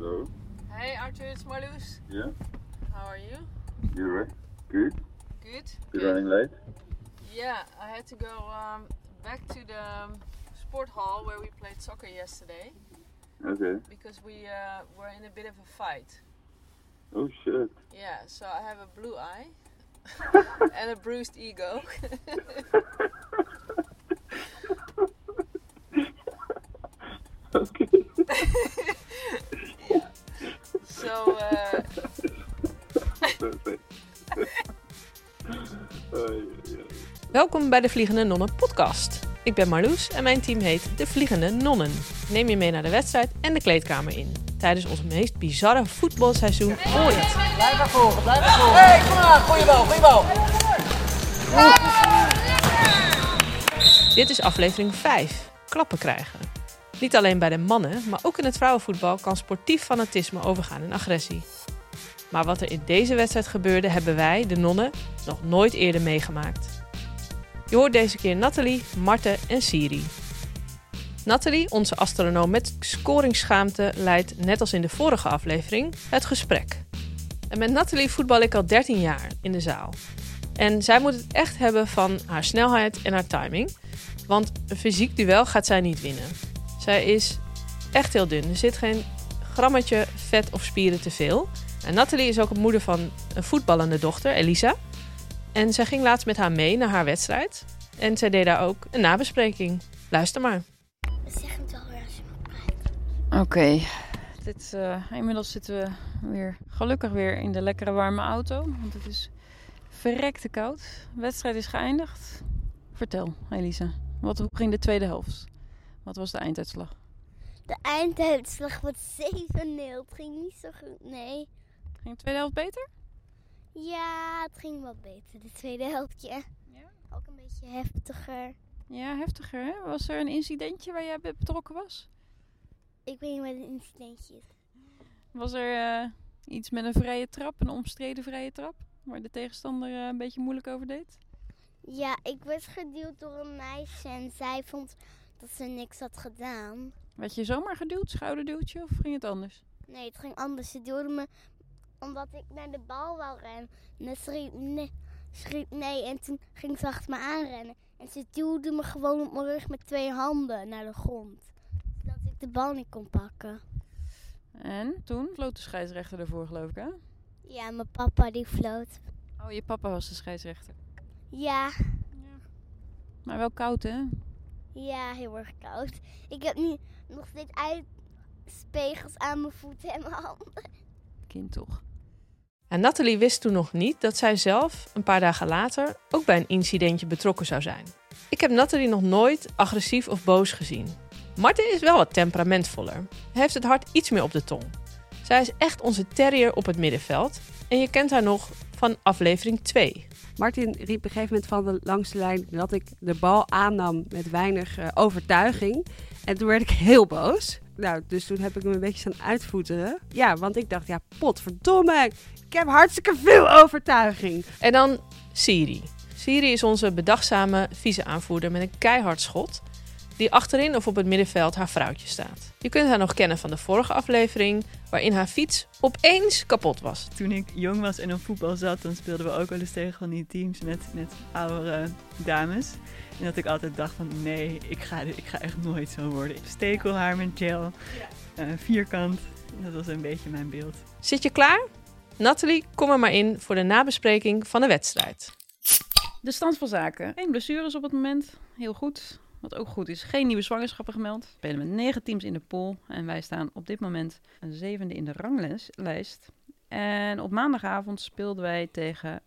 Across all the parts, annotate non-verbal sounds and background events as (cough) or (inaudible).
Hello. Hey Arthur, it's Marloes. Yeah. How are you? You're right? Good. Good. You're running late. Yeah, I had to go um, back to the um, sport hall where we played soccer yesterday Okay. because we uh, were in a bit of a fight. Oh shit. Yeah, so I have a blue eye (laughs) (laughs) and a bruised ego. (laughs) Welkom bij de Vliegende Nonnen podcast. Ik ben Marloes en mijn team heet De Vliegende Nonnen. Neem je mee naar de wedstrijd en de kleedkamer in. Tijdens ons meest bizarre voetbalseizoen ooit. Blijf maar volgen, blijf maar volgen. Hé, hey, kom maar, goeie bal, goeie bal. Dit is aflevering 5. Klappen krijgen. Niet alleen bij de mannen, maar ook in het vrouwenvoetbal kan sportief fanatisme overgaan in agressie. Maar wat er in deze wedstrijd gebeurde, hebben wij, de nonnen, nog nooit eerder meegemaakt. Je hoort deze keer Nathalie, Marten en Siri. Nathalie, onze astronoom met scoringsschaamte, leidt, net als in de vorige aflevering, het gesprek. En met Nathalie voetbal ik al 13 jaar in de zaal. En zij moet het echt hebben van haar snelheid en haar timing. Want een fysiek duel gaat zij niet winnen. Zij is echt heel dun. Er zit geen grammetje vet of spieren te veel. En Nathalie is ook een moeder van een voetballende dochter, Elisa. En zij ging laatst met haar mee naar haar wedstrijd. En zij deed daar ook een nabespreking. Luister maar. Zeg het wel weer als je praat. Oké, dit, eh, inmiddels zitten we weer gelukkig weer in de lekkere warme auto. Want het is verrekte koud. De wedstrijd is geëindigd. Vertel, Elisa. Wat, hoe ging de tweede helft? Wat was de einduitslag? De einduitslag was 7-0. Het ging niet zo goed. Nee. Ging de tweede helft beter? Ja, het ging wel beter. De tweede helftje. Ja. Ook een beetje heftiger. Ja, heftiger hè? Was er een incidentje waar jij bij betrokken was? Ik weet niet wat een incidentje is. Was er eh, iets met een vrije trap, een omstreden vrije trap? Waar de tegenstander eh, een beetje moeilijk over deed? Ja, ik werd geduwd door een meisje en zij vond dat ze niks had gedaan. Werd je zomaar geduwd, schouderduwtje, of ging het anders? Nee, het ging anders. Ze duwde me omdat ik naar de bal wou rennen. En ze schreef nee, schreef nee en toen ging ze achter me aanrennen. En ze duwde me gewoon op mijn rug met twee handen naar de grond. Zodat ik de bal niet kon pakken. En toen floot de scheidsrechter ervoor, geloof ik, hè? Ja, mijn papa die floot. Oh, je papa was de scheidsrechter. Ja, Maar wel koud, hè? ja, heel erg koud. Ik heb nu nog steeds uitspegels aan mijn voeten en mijn handen. Kind toch. En Nathalie wist toen nog niet dat zij zelf, een paar dagen later, ook bij een incidentje betrokken zou zijn. Ik heb Nathalie nog nooit agressief of boos gezien. Marten is wel wat temperamentvoller. Hij heeft het hart iets meer op de tong. Zij is echt onze terrier op het middenveld. En je kent haar nog van aflevering 2. Martin riep op een gegeven moment van de langs de lijn dat ik de bal aannam met weinig eh, overtuiging. En toen werd ik heel boos. Nou, dus toen heb ik hem een beetje staan uitvoeteren. Ja, want ik dacht, ja, potverdomme, ik heb hartstikke veel overtuiging. En dan Siri. Siri is onze bedachtzame vice-aanvoerder met een keihard schot. Die achterin of op het middenveld haar vrouwtje staat. Je kunt haar nog kennen van de vorige aflevering, waarin haar fiets opeens kapot was. Toen ik jong was en op voetbal zat, dan speelden we ook wel eens tegen van die teams met, met oudere dames. En dat ik altijd dacht van nee, ik ga, ik ga echt nooit zo worden. Stekelhaar met gel, eh, vierkant. Dat was een beetje mijn beeld. Zit je klaar? Nathalie, kom er maar in voor de nabespreking van de wedstrijd. De stand van zaken. Geen blessures op het moment. Heel goed. Wat ook goed is, geen nieuwe zwangerschappen gemeld. We spelen met negen teams in de pool. En wij staan op dit moment een zevende in de ranglijst. En op maandagavond speelden wij tegen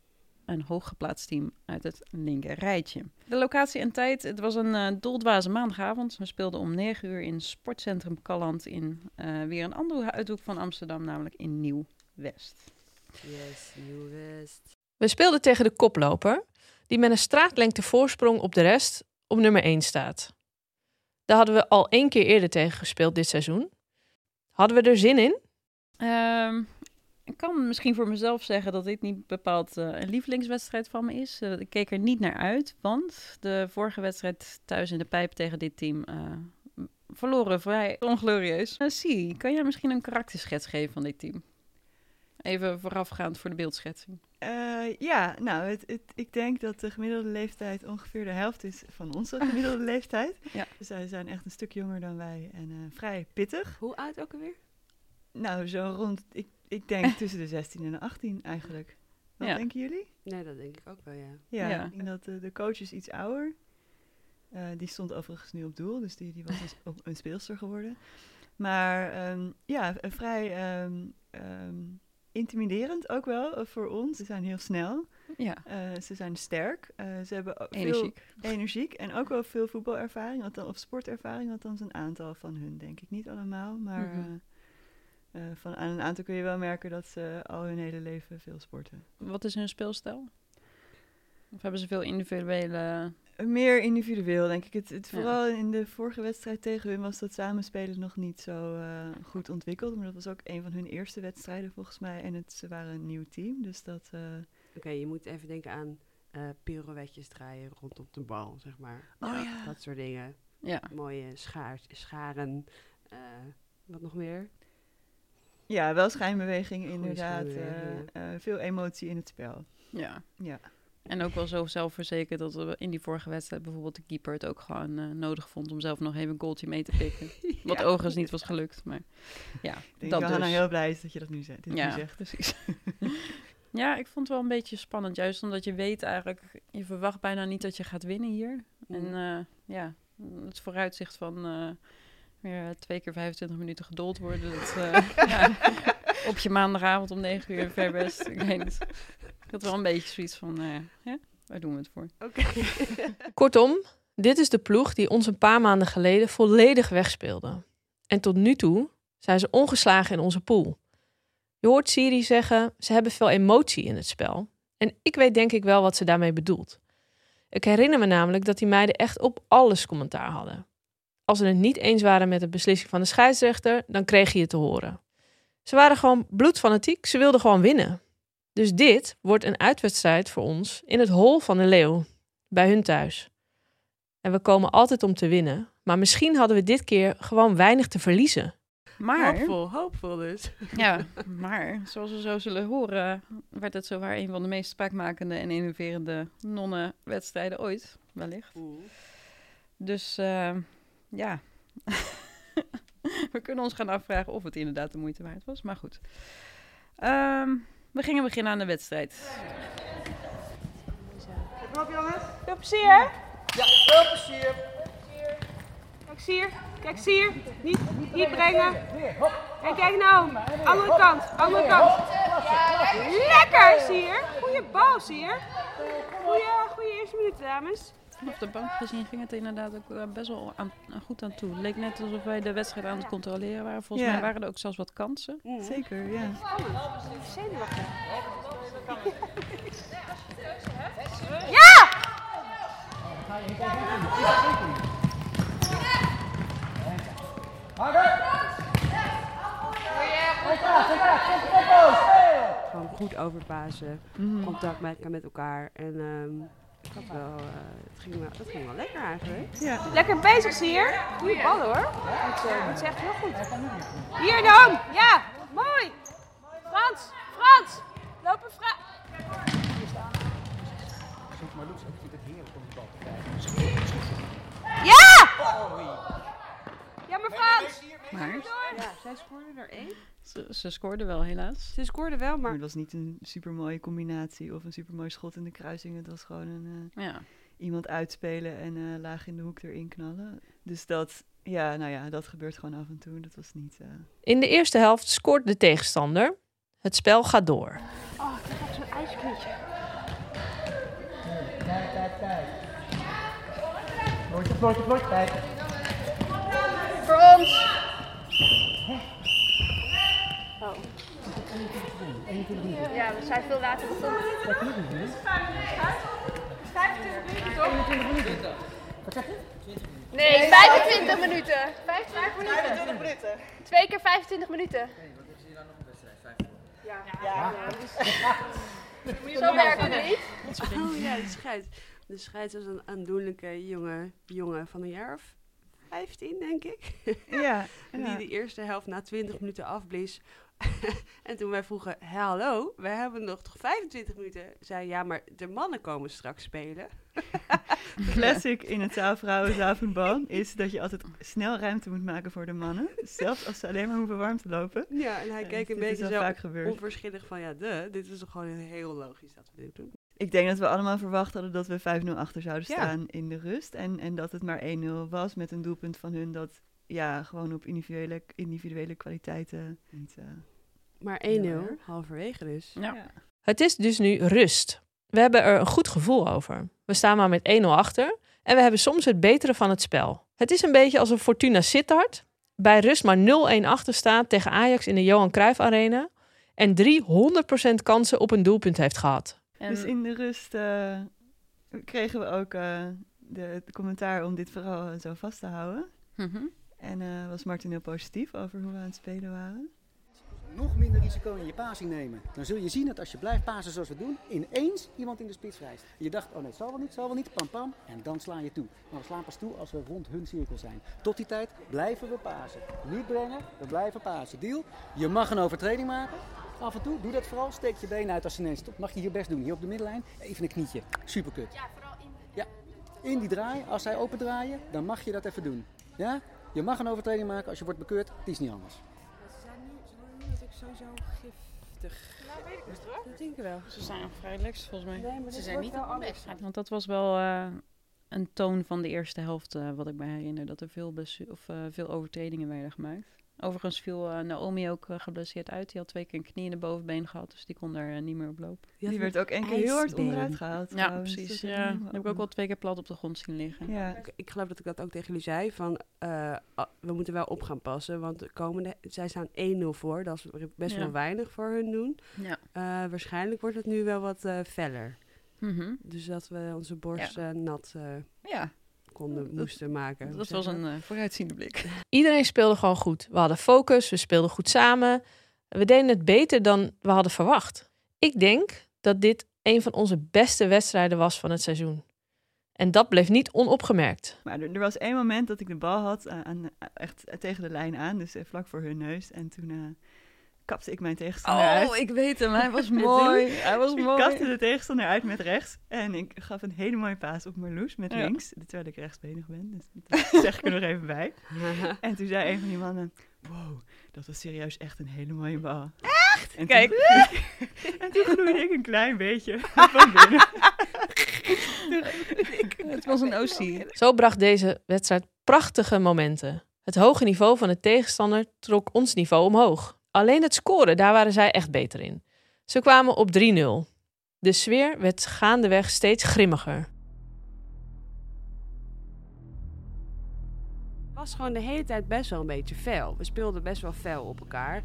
een hooggeplaatst team uit het linker rijtje. De locatie en tijd, het was een eh doldwaze maandagavond. We speelden om 9 uur in Sportcentrum Calland in eh, weer een andere uithoek van Amsterdam, namelijk in Nieuw-West. Yes, Nieuw West. We speelden tegen de koploper, die met een straatlengte voorsprong op de rest op nummer 1 staat. Daar hadden we al één keer eerder tegen gespeeld dit seizoen. Hadden we er zin in? Ehm, ik kan misschien voor mezelf zeggen dat dit niet bepaald eh, een lievelingswedstrijd van me is. Eh, ik keek er niet naar uit, want de vorige wedstrijd thuis in de pijp tegen dit team eh, verloren vrij onglorieus. Siri, kan jij misschien een karakterschets geven van dit team? Even voorafgaand voor de beeldschetsing. Eh, ja, nou, het, het, ik denk dat de gemiddelde leeftijd ongeveer de helft is van onze (laughs) gemiddelde leeftijd. Ja. Dus zij zijn echt een stuk jonger dan wij en eh, vrij pittig. Hoe oud ook alweer? Nou, zo rond, ik, ik denk (laughs) tussen de 16 en de 18 eigenlijk. Wat Ja. denken jullie? Nee, dat denk ik ook wel, ja. Ja, Ja. ik denk dat de, de coach is iets ouder. Eh, die stond overigens nu op doel, dus die, die was (laughs) een, een speelster geworden. Maar ehm, ja, een vrij ehm, ehm, intimiderend ook wel eh, voor ons. Ze zijn heel snel, Ja, eh, ze zijn sterk, eh, ze hebben energiek. veel energiek en ook wel veel voetbalervaring, althans, of sportervaring, althans een aantal van hun, denk ik. Niet allemaal, maar Mhm. van, aan een aantal kun je wel merken dat ze al hun hele leven veel sporten. Wat is hun speelstijl? Of hebben ze veel individuele... Meer individueel, denk ik. Het, het, Ja. vooral in de vorige wedstrijd tegen hun was dat samenspelen nog niet zo eh, goed ontwikkeld. Maar dat was ook een van hun eerste wedstrijden volgens mij. En het, ze waren een nieuw team, dus dat... eh, Oké, je moet even denken aan eh pirouetjes draaien rondom de bal, zeg maar. Oh ja. Dat soort dingen. Ja, Mooie scharen. wat nog meer? ja, wel schijnbeweging Goeie inderdaad. schijnbeweging, veel emotie in het spel. ja. Ja. En ook wel zo zelfverzekerd dat we in die vorige wedstrijd bijvoorbeeld de keeper het ook gewoon eh, nodig vond om zelf nog even een goaltje mee te pikken. (laughs) Wat overigens niet was gelukt, maar ja, Ik denk dat dus. Heel blij is dat je dat nu zegt. Dit nu Ja, zegt. precies. (laughs) ja, ik vond het wel een beetje spannend. Juist omdat je weet eigenlijk, je verwacht bijna niet dat je gaat winnen hier. En eh, ja, het vooruitzicht van eh, weer twee keer 25 minuten geduld worden. Dat, (laughs) ja, op je maandagavond om 9 uur ver best. Ik weet niet. Ik had wel een beetje zoiets van, ja, ja, waar doen we het voor? Oké. (laughs) Kortom, dit is de ploeg die ons een paar maanden geleden volledig wegspeelde. En tot nu toe zijn ze ongeslagen in onze pool. Je hoort Siri zeggen, ze hebben veel emotie in het spel. En ik weet denk ik wel wat ze daarmee bedoelt. Ik herinner me namelijk dat die meiden echt op alles commentaar hadden. Als ze het niet eens waren met de beslissing van de scheidsrechter, dan kreeg je het te horen. Ze waren gewoon bloedfanatiek, ze wilden gewoon winnen. Dus dit wordt een uitwedstrijd voor ons in het hol van de leeuw, bij hun thuis. En we komen altijd om te winnen, maar misschien hadden we dit keer gewoon weinig te verliezen. Maar, Hoopvol, hoopvol dus. ja, (laughs) maar zoals we zo zullen horen, werd het zowaar een van de meest spraakmakende en innoverende nonnenwedstrijden ooit, wellicht. Dus eh, ja, (laughs) we kunnen ons gaan afvragen of het inderdaad de moeite waard was. Maar goed, Ehm, we gingen beginnen aan de wedstrijd. Veel plezier, hè? Ja, veel plezier. Kijk, Sier. Kijk, Sier. Niet, niet brengen. En kijk nou. Andere kant. Andere kant. Lekker, Sier. Goeie bal, Sier. Goeie, goeie eerste minuut, dames. Vanaf de bank gezien ging het inderdaad ook eh, best wel aan, aan- goed aan toe. Het leek net alsof wij de wedstrijd aan het controleren waren. Volgens Ja. mij waren er ook zelfs wat kansen. Zeker, ja. Zenuwachtig. Ja! Gewoon goed overpassen, Mhm. contact maken met elkaar. En ehm, ik had wel, eh, het, ging wel, het ging wel lekker eigenlijk. ja. Lekker bezig, Sier. Goeie bal, hoor. Dat eh, dat is echt heel goed. Hier dan. Ja, mooi. Frans, Frans. Lopen Frans. Ja! Ja, maar Frans. Maar Ja, zij scoorde er één. ze, ze scoorden wel helaas. Ze scoorde wel, Maar maar het was niet een supermooie combinatie of een supermooi schot in de kruising. Het was gewoon een, eh, Ja. iemand uitspelen en eh, laag in de hoek erin knallen. Dus dat, ja, nou ja, dat gebeurt gewoon af en toe. Dat was niet... eh, In de eerste helft scoort de tegenstander. Het spel gaat door. Oh, ik heb zo'n ijsknietje. Floortje, floortje, floortje, tijd. Voor ons. Oh. Ja, we zijn veel later begonnen. 25 minuten, toch? Wat zeg je? Nee, 25 minuten. 25 minuten. 25 minuten. Twee keer 25 minuten. Ja, ja. ja. Zo werken we niet. Oh ja, de scheids. De scheids was een aandoenlijke jonge jongen van een jaar of 15, denk ik. Ja, (laughs) Die ja. de eerste helft na 20 minuten afblies. (laughs) en toen wij vroegen, hallo, we hebben nog toch 25 minuten. Zei ja, maar de mannen komen straks spelen. (laughs) Classic in het zaalvrouwen zaalvoetbal is dat je altijd snel ruimte moet maken voor de mannen. Zelfs als ze alleen maar hoeven warm te lopen. Ja, en hij keek een dit is beetje zo vaak onverschillig van, ja, de, dit is toch gewoon heel logisch dat we dit doen. Ik denk dat we allemaal verwacht hadden dat we 5-0 achter zouden Ja. staan in de rust. En, en dat het maar 1-0 was met een doelpunt van hun dat ja, gewoon op individuele, individuele kwaliteiten niet... eh, Maar 1-0, Heel erg. halverwege dus. Ja. Het is dus nu rust. We hebben er een goed gevoel over. We staan maar met 1-0 achter en we hebben soms het betere van het spel. Het is een beetje alsof Fortuna Sittard bij rust maar 0-1 achter staat tegen Ajax in de Johan Cruijff Arena en 300% kansen op een doelpunt heeft gehad. En Dus in de rust eh, kregen we ook eh, de, het commentaar om dit vooral eh, zo vast te houden. Mhm. En eh, was Martin heel positief over hoe we aan het spelen waren. Nog minder risico in je passing nemen. Dan zul je zien dat als je blijft pasen zoals we doen, ineens iemand in de spits rijst. Je dacht, oh nee, het zal wel niet, zal wel niet, pam pam. En dan sla je toe. Maar we slaan pas toe als we rond hun cirkel zijn. Tot die tijd blijven we pasen. Niet brengen, we blijven pasen. Deal? Je mag een overtreding maken. Af en toe, doe dat vooral. Steek je been uit als ze ineens stopt. Mag je hier best doen. Hier op de middenlijn. Even een knietje. Superkut. Ja, vooral in Ja, in die draai. Als zij open draaien, dan mag je dat even doen. Ja? Je mag een overtreding maken als je wordt bekeurd. Het is niet anders. Ze zijn nu, ze worden nu natuurlijk sowieso giftig. Nou, weet ik niet hoor. Dat denk ik wel. Ze zijn vrij relaxed volgens mij. Nee, maar Ze zijn niet op anders. Want dat was wel eh, een toon van de eerste helft, eh, wat ik me herinner. Dat er veel, of, eh, veel overtredingen werden gemaakt. Overigens viel eh, Naomi ook eh, geblesseerd uit. Die had twee keer een knie in de bovenbeen gehad, dus die kon er eh, niet meer op lopen. Die werd ook één keer heel hard onderuit gehaald. Ja, trouwens. precies. Ja, heb ik ook wel twee keer plat op de grond zien liggen. Ja, Ik, ik geloof dat ik dat ook tegen jullie zei. Van, we moeten wel op gaan passen. Want de komende, zij staan 1-0 voor. Dat is best Ja. wel weinig voor hun doen. Ja. Eh, waarschijnlijk wordt het nu wel wat eh feller. Mhm. Dus dat we onze borst eh, nat eh, ja, konden, Dat- moesten maken. dat was een eh, vooruitziende blik. (laughs) Iedereen speelde gewoon goed. We hadden focus, we speelden goed samen. We deden het beter dan we hadden verwacht. Ik denk dat dit een van onze beste wedstrijden was van het seizoen. En dat bleef niet onopgemerkt. maar er, er was één moment dat ik de bal had, eh, aan, echt eh, tegen de lijn aan, dus vlak voor hun neus. En toen eh, kapte ik mijn tegenstander uit. Oh, ik weet hem. Hij was (laughs) mooi. Hij was Ik mooi. kapte de tegenstander uit met rechts. En ik gaf een hele mooie paas op Marloes met Ja. links. Terwijl ik rechtsbenig ben. Dus dat (laughs) zeg ik er nog even bij. (laughs) En toen zei een van die mannen... Wow, dat was serieus echt een hele mooie bal. Echt? En Kijk. Toen, en toen gloeide ik een klein beetje van binnen. Het was een OC. Zo bracht deze wedstrijd prachtige momenten. Het hoge niveau van de tegenstander trok ons niveau omhoog. Alleen het scoren, daar waren zij echt beter in. Ze kwamen op 3-0. De sfeer werd gaandeweg steeds grimmiger. Het was gewoon de hele tijd best wel een beetje fel. We speelden best wel fel op elkaar.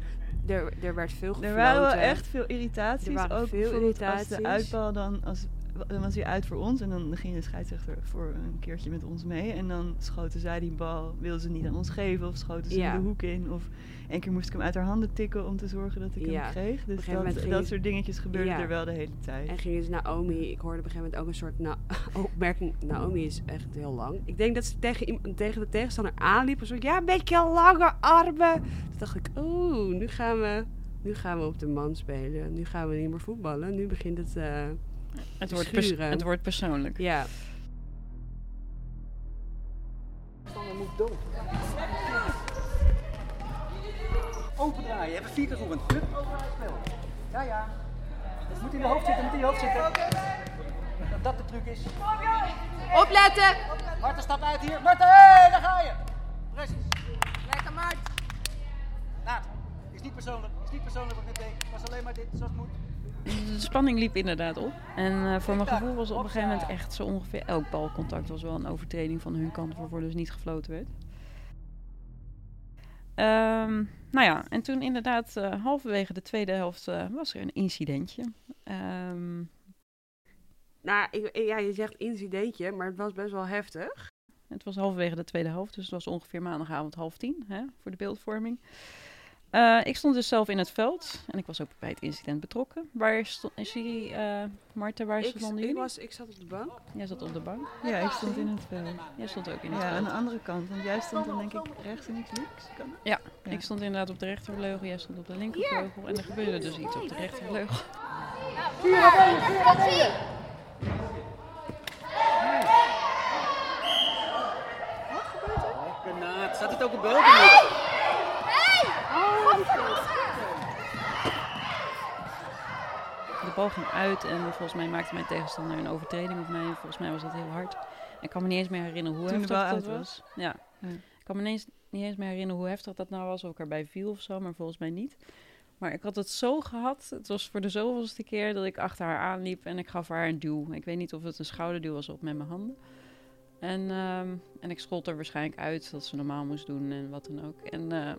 Er, er werd veel gefloten. Er waren wel echt veel irritaties. Er waren ook veel bijvoorbeeld Als de irritaties. uitbal dan, als, dan was hij uit voor ons en dan ging de scheidsrechter voor een keertje met ons mee. En dan schoten zij die bal, wilden ze niet aan ons geven of schoten ze Ja. de hoek in. Of één keer moest ik hem uit haar handen tikken om te zorgen dat ik Ja. hem kreeg. Dus dat, dat soort dingetjes gebeurden Ja. er wel de hele tijd. En ging dus Naomi, ik hoorde op een gegeven moment ook een soort na (laughs) opmerking. Naomi is echt heel lang. Ik denk dat ze tegen, tegen de tegenstander aanliep. en Zo, ja, een beetje lange armen. Toen dacht ik, oeh, nu gaan we, nu gaan we op de man spelen. Nu gaan we niet meer voetballen. Nu begint het, eh, Het wordt, pers- het wordt persoonlijk. ja. Moet dood. Open draaien, je hebt het vier keer geoefend. Hup, overal spel. Ja, ja. Het moet in de hoofd zitten, moet in je hoofd zitten. Dat dat de truc is. Opletten! Marten, stap uit hier. Marten, hé, daar ga je. Precies. Lekker Mart! Naad, is niet persoonlijk. Is niet persoonlijk wat ik net deed. Het was alleen maar dit, zoals het moet. De spanning liep inderdaad op. En eh, voor mijn gevoel was op een gegeven moment echt zo ongeveer elk balcontact was wel een overtreding van hun kant, waarvoor dus niet gefloten werd. Ehm, nou ja, en toen inderdaad eh, halverwege de tweede helft eh, was er een incidentje. Ehm, Nou, ik, ja, je zegt incidentje, maar het was best wel heftig. het was halverwege de tweede helft, dus het was ongeveer maandagavond half tien hè, voor de beeldvorming. Eh, ik stond dus zelf in het veld en ik was ook bij het incident betrokken. Waar stond, is die, eh Marten, waar Ik, stonden ik, jullie? was, ik zat op de bank. Jij zat op de bank. Ja, ik stond in het veld. Jij stond ook in het Ja, veld. aan de andere kant. Want jij stond dan denk ik rechts en ik links. Ja, Ja. ik stond inderdaad op de rechtervleugel, jij stond op de linkervleugel. En er gebeurde dus iets op de rechtervleugel. Kanaat, staat het ook op beeld? Of niet? De bal ging uit en volgens mij maakte mijn tegenstander een overtreding op mij. Volgens mij was dat heel hard. Ik kan me niet eens meer herinneren hoe Toen heftig dat was. Ja. Ja. Ik kan me niet eens, niet eens meer herinneren hoe heftig dat nou was. Of ik erbij viel of zo, maar volgens mij niet. Maar ik had het zo gehad. Het was voor de zoveelste keer dat ik achter haar aanliep en ik gaf haar een duw. Ik weet niet of het een schouderduw was of met mijn handen. En, ehm, en ik schold er waarschijnlijk uit dat ze normaal moest doen en wat dan ook. En eh,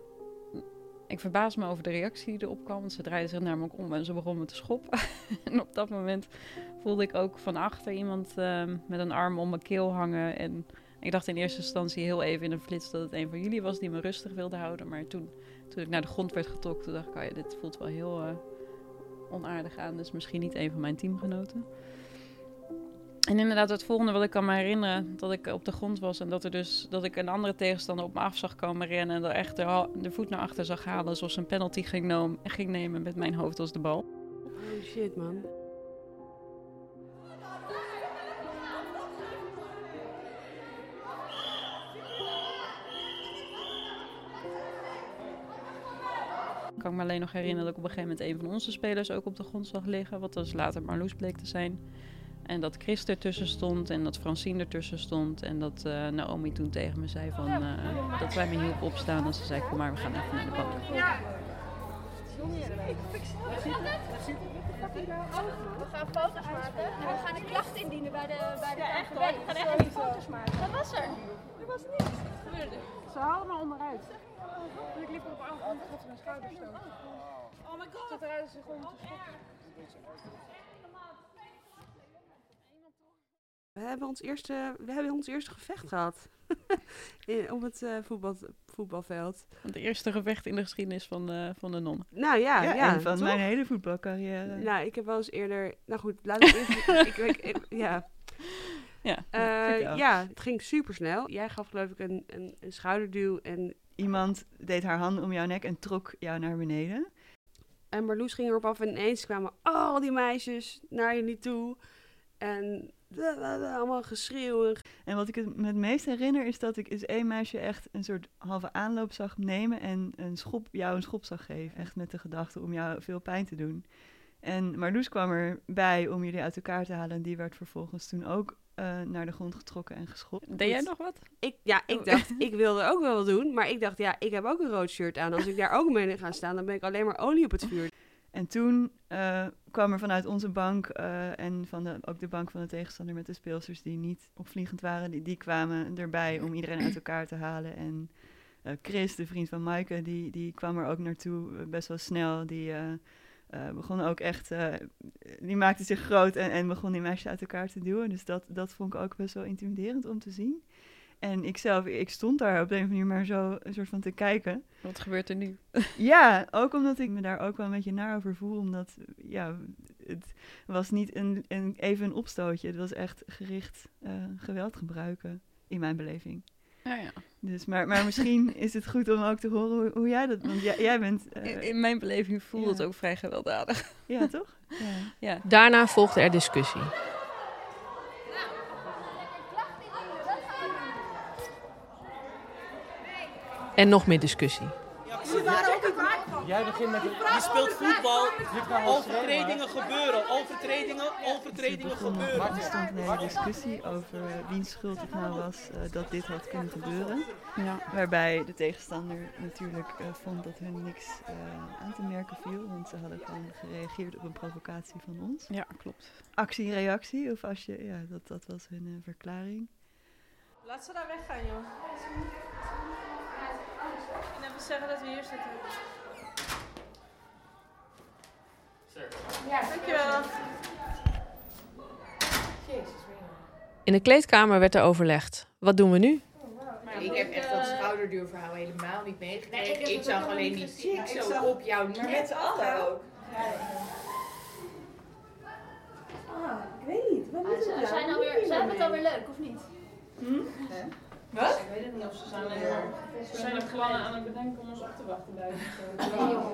ik verbaasde me over de reactie die erop kwam. Want ze draaide zich namelijk om en ze begon me te schoppen. (laughs) en op dat moment voelde ik ook van achter iemand ehm, met een arm om mijn keel hangen. En ik dacht in eerste instantie heel even in een flits dat het een van jullie was die me rustig wilde houden. Maar toen, toen ik naar de grond werd getrokken, toen dacht ik, oh ja, dit voelt wel heel eh, onaardig aan. Dus misschien niet een van mijn teamgenoten. En inderdaad, het volgende wat ik kan me herinneren, dat ik op de grond was en dat, er dus, dat ik een andere tegenstander op me af zag komen rennen en er echt de, voet naar achter zag halen, alsof ze een penalty ging, noem- ging nemen met mijn hoofd als de bal. Oh shit, man. Ik kan me alleen nog herinneren dat ik op een gegeven moment een van onze spelers ook op de grond zag liggen, wat dus later Marloes bleek te zijn. En dat Chris ertussen stond en dat Francine ertussen stond en dat eh, Naomi toen tegen me zei van, eh, dat wij me hielp opstaan en ze zei kom maar we gaan even naar de bank. We gaan foto's maken en we gaan een klacht indienen bij de bij de Ja, echt hoor. We gaan echt niet foto's maken. Wat was er? Er was niks. Gebeurde. Ze haalden me onderuit. Dus ik liep op had ze mijn schouder stoot. Oh my god. Zich om te schoppen. We hebben ons eerste, we hebben ons eerste gevecht gehad. (laughs) In, op het eh, voetbal, voetbalveld. Het eerste gevecht in de geschiedenis van, de van de nonnen. Nou ja, ja, Ja, en van toch? mijn hele voetbalcarrière. Nou, ik heb wel eens eerder... Nou goed, eerst... (laughs) ik, ik, ik- ja. Ja, Eh, ja, het ging super snel. Jij gaf geloof ik een, een, een schouderduw en, Iemand deed haar handen om jouw nek en trok jou naar beneden. en Marloes ging erop af en ineens kwamen al die meisjes naar jullie toe. En allemaal geschreeuw. en En wat ik het me het meest herinner is dat ik eens één meisje echt een soort halve aanloop zag nemen en een schop, jou een schop zag geven. Echt met de gedachte om jou veel pijn te doen. En Marloes kwam erbij om jullie uit elkaar te halen en die werd vervolgens toen ook eh, naar de grond getrokken en geschopt. Deed jij nog wat? Ik, ja, ik dacht, (laughs) ik wilde ook wel wat doen. Maar ik dacht, ja, ik heb ook een rood shirt aan. Als ik daar ook mee ga staan, dan ben ik alleen maar olie op het vuur. En toen eh, kwam er vanuit onze bank eh, en van de, ook de bank van de tegenstander met de speelsters die niet opvliegend waren, die, die kwamen erbij om iedereen uit elkaar te halen. En eh, Chris, de vriend van Maaike, die, die kwam er ook naartoe best wel snel. Die begon ook echt, die maakte zich groot en, en begon die meisjes uit elkaar te duwen. Dus dat, dat vond ik ook best wel intimiderend om te zien. En ik zelf, ik stond daar op de een of andere manier maar zo een soort van te kijken. Wat gebeurt er nu? (laughs) Ja, ook omdat ik me daar ook wel een beetje naar over voel. Omdat, ja, het was niet een, een, even een opstootje. Het was echt gericht eh, geweld gebruiken, in mijn beleving. Ja, ja. Dus, maar, maar misschien (laughs) is het goed om ook te horen hoe, hoe jij dat... Want jij, jij bent... eh, In, in mijn beleving voelde ja. het ook vrij gewelddadig. ja, toch? (laughs) Ja. Ja. Daarna volgde er discussie. En nog meer discussie. Jij begint met... Je speelt voetbal. Overtredingen gebeuren. Overtredingen, overtredingen gebeuren. Er stond een hele discussie over wiens schuld het nou was eh, dat dit had kunnen gebeuren. Ja. Waarbij de tegenstander natuurlijk eh, vond dat hun niks eh, aan te merken viel. Want ze hadden gewoon gereageerd op een provocatie van ons. Ja, klopt. Actie-reactie, of als je, ja, dat, dat was hun verklaring. Laat ze daar weggaan, joh. Zeggen dat we hier zitten. Ja, dankjewel. In de kleedkamer werd er overlegd. Wat doen we nu? Ik heb echt dat schouder schouderduurverhaal helemaal niet meegekregen. Nee, ik ik zag alleen niet die Ik zo zag- op jouw Maar nek met z'n allen achter. ook. Ah, ik weet niet. Wat Ah, is ze- het zijn nou? alweer- zijn het alweer leuk, of niet? Wat? Ik weet het niet of ze zijn, ze zijn er plannen aan het bedenken om ons op te wachten bij Nee, joh.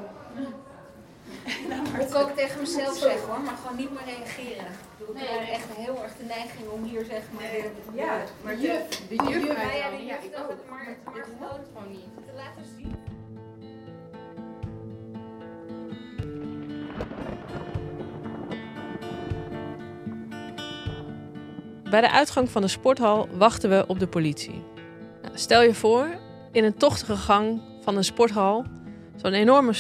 Moet ik ook tegen mezelf zeggen hoor, maar gewoon niet meer reageren. Ik bedoel, Ik heb echt heel erg de neiging om hier zeg maar Ja, maar de de juf- de juf, uit de juf, Ja, ik ook. het maar, gewoon gewoon niet. Te laten zien. Bij de uitgang van de sporthal wachten we op de politie. Nou, stel je voor, in een tochtige gang van een sporthal, zo'n enorme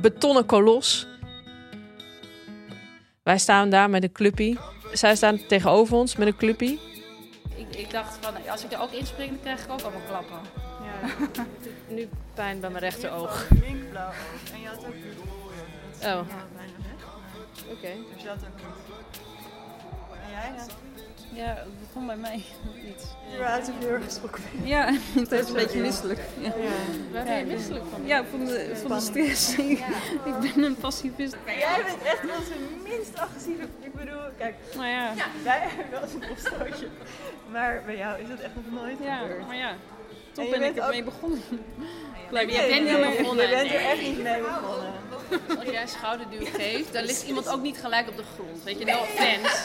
betonnen kolos. Wij staan daar met een clubpie. Zij staan tegenover ons met een clubpie. Ik, ik dacht van, als ik er ook inspring, dan krijg ik ook allemaal klappen. Ja. (laughs) Nu pijn bij mijn rechteroog. Linkblauw. En je had ook Oh. Ja, bijna weg. Oké. Dus je had ook En jij? Ja, het begon bij mij (laughs) iets. Je was ook heel erg geschrokken. Ja, (laughs) het is een beetje ja. misselijk. Ja. Waar ben je misselijk van? Ja, van de, van de stress. (laughs) ik ben een pacifist. Jij bent echt onze minst agressieve. Ik bedoel, kijk. Nou ja. Wij hebben wel eens een opstootje. Maar bij jou is dat echt nog nooit Ja, gebeurd. maar ja. Toch En je ben ik bent ermee ook- begonnen. Nee, je bent Nee, niet begonnen. Je bent er echt niet mee begonnen. Als jij een schouderduw geeft, dan ligt iemand ook niet gelijk op de grond. Weet je, no offense.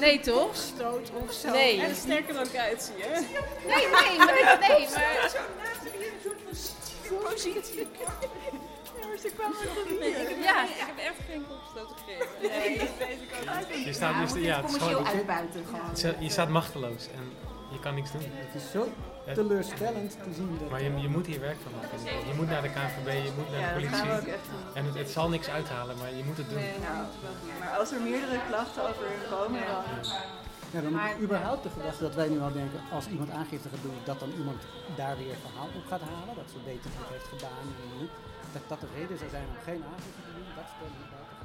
Nee, toch? Stoot of zo. Nee. En sterker ook uit, zie je. Nee, nee, maar nee, maar- Zo naast je een soort van positie. Er Nee, ik heb, ja, ik heb echt geen kopstoten gegeven. Nee, dat weet ik ook. Je staat, dus, ja, het is gewoon, Het je staat machteloos en je kan niks doen. Het is zo teleurstellend te zien dat... Maar je, je moet hier werk van maken. Je moet naar de KNVB, je moet naar Ja, de dat gaan we ook politie. echt doen. En het, het zal niks uithalen, maar je moet het doen. Nee, nou, maar als er meerdere klachten over komen, dan... Ja, dan moet ik überhaupt de gedachte dat wij nu al denken, als iemand aangifte gaat doen, dat dan iemand daar weer verhaal op gaat halen. Dat ze weten wat heeft gedaan en niet. Dat dat de reden zou zijn om geen aangifte te doen, dat stel ik buiten.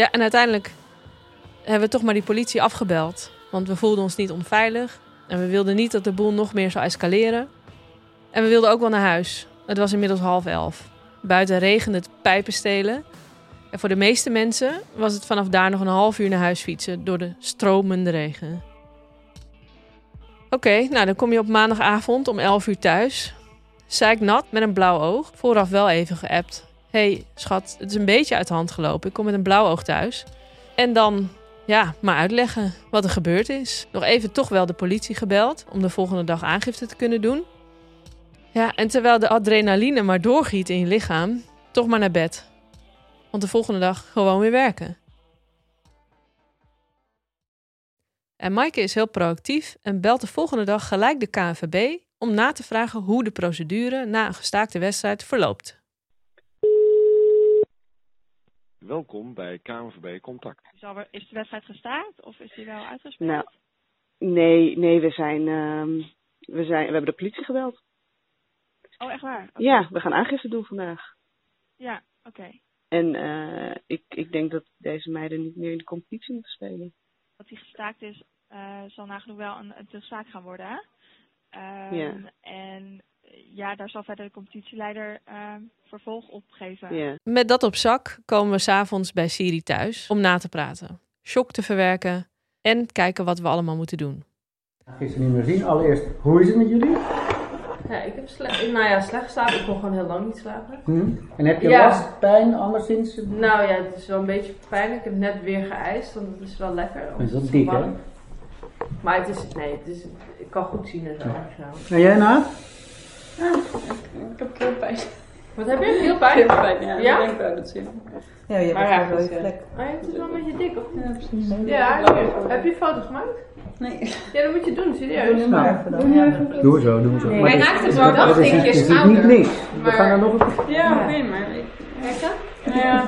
Ja, en uiteindelijk hebben we toch maar die politie afgebeld. Want we voelden ons niet onveilig. En we wilden niet dat de boel nog meer zou escaleren. En we wilden ook wel naar huis. Het was inmiddels half elf. Buiten regende het pijpenstelen. En voor de meeste mensen was het vanaf daar nog een half uur naar huis fietsen door de stromende regen. Oké, nou dan kom je op maandagavond om 11 uur thuis. Zeiknat met een blauw oog. Vooraf wel even geappt. hey, schat, het is een beetje uit de hand gelopen. Ik kom met een blauw oog thuis. En dan, ja, maar uitleggen wat er gebeurd is. Nog even toch wel de politie gebeld om de volgende dag aangifte te kunnen doen. Ja, en terwijl de adrenaline maar doorgiet in je lichaam, toch maar naar bed. Want de volgende dag gewoon weer werken. En Maaike is heel proactief en belt de volgende dag gelijk de KNVB om na te vragen hoe de procedure na een gestaakte wedstrijd verloopt. Welkom bij KNVB Contact. Is, alweer- is de wedstrijd gestaakt of is die wel uitgespeeld? Nou, nee, nee, we zijn, ehm, we zijn, we hebben de politie gebeld. Oh, echt waar? Ja, we gaan aangifte doen vandaag. Ja, oké. En eh, ik, ik denk dat deze meiden niet meer in de competitie moeten spelen. Dat die gestaakt is, eh, zal nagenoeg wel een, een zaak gaan worden, hè? Ehm, Ja. En eh, ja, daar zal verder de competitieleider ehm, vervolg op geven. Ja. Met dat op zak komen we s'avonds bij Siri thuis om na te praten, shock te verwerken en kijken wat we allemaal moeten doen. Gisteren niet meer zien. Allereerst, hoe is het met jullie? Ja, ik heb slecht, nou ja, slecht geslapen. Ik kon gewoon heel lang niet slapen. Hm? En heb je Ja. last, pijn, anderszins? Nou ja, het is wel een beetje pijnlijk. Ik heb net weer geëist, want het is wel lekker. Dat is het dik, hè? Maar het is, nee, het is, ik kan goed zien en zo. zo. En jij na? Ik heb keelpijn. Wat heb je? Heel pijn? Keelpijn, ja. Ja? Ik denk wel dat zin. Ja, je Maar hebt ja, een rode goed, vlek. Oh, ja, het is wel een beetje dik, of Ja, precies. Ja, hier. heb je een foto gemaakt? Nee. Ja, dat moet je doen, serieus. Doe maar even dan. Ja. Doe zo, doe zo. Maar Hij raakt het wel dag, is denk je, niet- is ouder. niks. We Maar- gaan er nog een... Ja, oké, maar. Kijk dan. Ja.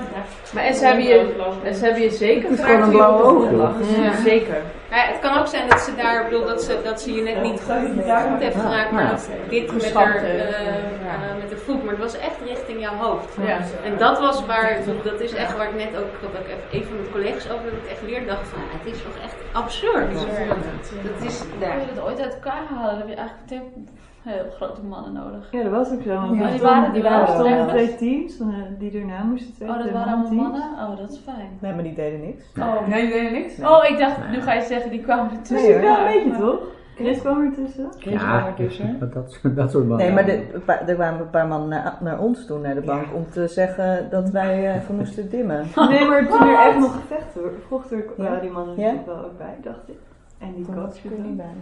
Maar en ze hebben je, en ze hebben je zeker Het is gevraagd gewoon een hoe je blauwe op de grond lag. Ja. Zeker. Maar het kan ook zijn dat ze daar, ik bedoel, dat ze, dat ze je net niet goed heeft geraakt, maar dat dit met haar, eh, eh, met haar voet, maar het was echt richting jouw hoofd. Ja. En dat was waar, dat is echt waar ik net ook, dat ik even een van mijn collega's over dat ik echt weer dacht van, het is toch echt absurd. Dat is, Als je het ooit uit elkaar halen, dan heb je eigenlijk meteen heel grote mannen nodig. Ja, dat was ook zo. Ja, er die waren- die er waren stonden twee teams eh, die erna moesten twee Oh, dat waren allemaal mannen? Oh, dat is fijn. Nee, maar die deden niks. Oh, Nee, die deden niks? Oh, ik dacht, nu ga je zeggen, die kwamen ertussen. Nee, ja, een beetje toch? Chris kwam ertussen. Ja, (laughs) dat, dat, dat soort mannen. Nee, maar de, er kwamen een paar mannen naar, naar ons toe, naar de bank, om te zeggen dat wij eh, even moesten dimmen. (laughs) Nee, maar toen er echt nog gevechten werd, vroeger waren die mannen Ja? natuurlijk wel ook bij, dacht ik. En die coach er niet bij.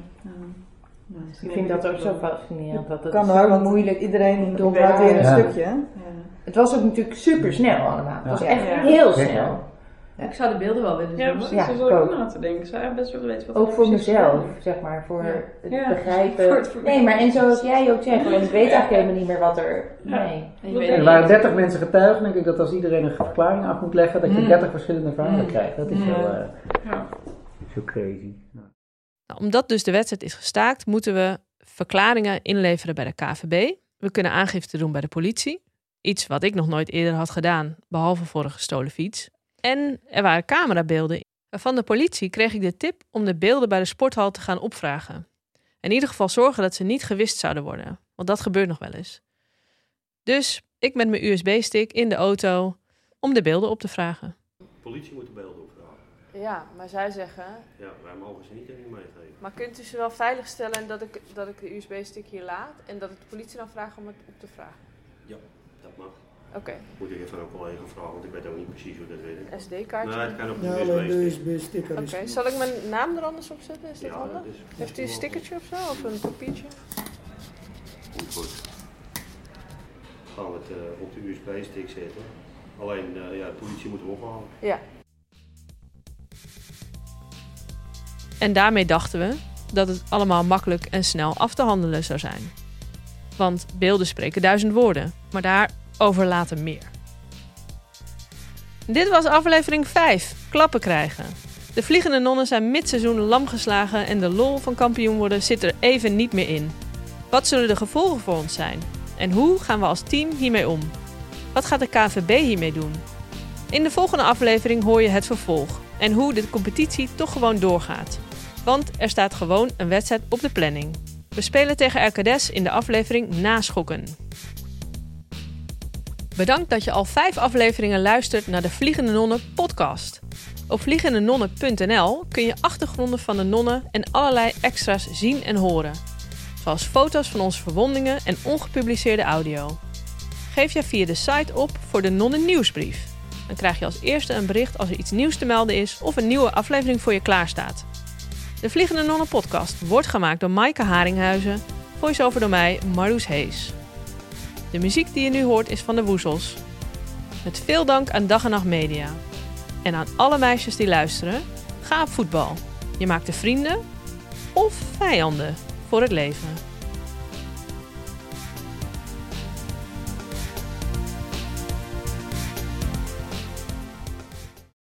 Nou, Ik vind dat ook zo fascinerend. Dat het Kan hoor, want moeilijk. Iedereen het gaat weer een Ja. stukje. Het was ook natuurlijk super snel allemaal. Het was Ja. echt Ja. heel Ja. snel. Ik zou de beelden wel willen zien. Ja, precies, Ja, ook ook. aan te denken. Ik zou best wel weten wat Ook voor mezelf, zeg maar, voor Ja. het Ja, begrijpen. voor het voor- nee, maar en zoals jij ook zegt, want ik weet eigenlijk helemaal niet meer wat er. Nee. Er waren 30 mensen getuigen. Denk ik dat als iedereen een verklaring af moet leggen, dat je Mm. 30 verschillende verhalen Mm. krijgt. Dat is Ja. wel eh, Ja. zo crazy. Nou, omdat dus de wedstrijd is gestaakt, moeten we verklaringen inleveren bij de KVB. We kunnen aangifte doen bij de politie. Iets wat ik nog nooit eerder had gedaan, behalve voor een gestolen fiets. En er waren camerabeelden. Van de politie kreeg ik de tip om de beelden bij de sporthal te gaan opvragen. In ieder geval zorgen dat ze niet gewist zouden worden, want dat gebeurt nog wel eens. Dus ik met mijn USB-stick in de auto om de beelden op te vragen. politie moet de beelden. Ja, maar zij zeggen, Ja, wij mogen ze niet erin meegeven. maar kunt u ze wel veiligstellen dat ik, dat ik de USB-stick hier laat en dat ik de politie dan vraag om het op te vragen? Ja, dat mag. Oké. Moet ik even een collega vragen, want ik weet ook niet precies hoe dat werkt. SD-kaartje? Nee, het kan op Ja, de USB-stick. Oké, zal ik mijn naam er anders op zetten? Is dat Ja, handig? dat is- Heeft u een stickertje of zo? Of een papiertje? Goed, goed. Gaan we het eh, op de USB-stick zetten. Alleen, eh, ja, de politie moet hem ophalen. Ja. En daarmee dachten we dat het allemaal makkelijk en snel af te handelen zou zijn. Want beelden spreken duizend woorden, maar daarover later meer. Dit was aflevering 5, klappen krijgen. De vliegende nonnen zijn midseizoen lam geslagen en de lol van kampioen worden zit er even niet meer in. Wat zullen de gevolgen voor ons zijn? En hoe gaan we als team hiermee om? Wat gaat de KVB hiermee doen? In de volgende aflevering hoor je het vervolg en hoe de competitie toch gewoon doorgaat. Want er staat gewoon een wedstrijd op de planning. We spelen tegen RKDS in de aflevering Naschokken. Bedankt dat je al vijf afleveringen luistert naar de Vliegende Nonnen podcast. Op vliegendenonnen.nl kun je achtergronden van de nonnen en allerlei extra's zien en horen. Zoals foto's van onze verwondingen en ongepubliceerde audio. Geef je via de site op voor de Nonnen nieuwsbrief. Dan krijg je als eerste een bericht als er iets nieuws te melden is of een nieuwe aflevering voor je klaarstaat. De Vliegende Nonnen podcast wordt gemaakt door Maaike Haringhuizen, voice-over door mij, Marloes Hees. De muziek die je nu hoort is van de Woezels. Met veel dank aan Dag en Nacht Media. En aan alle meisjes die luisteren, ga op voetbal. Je maakt er vrienden of vijanden voor het leven.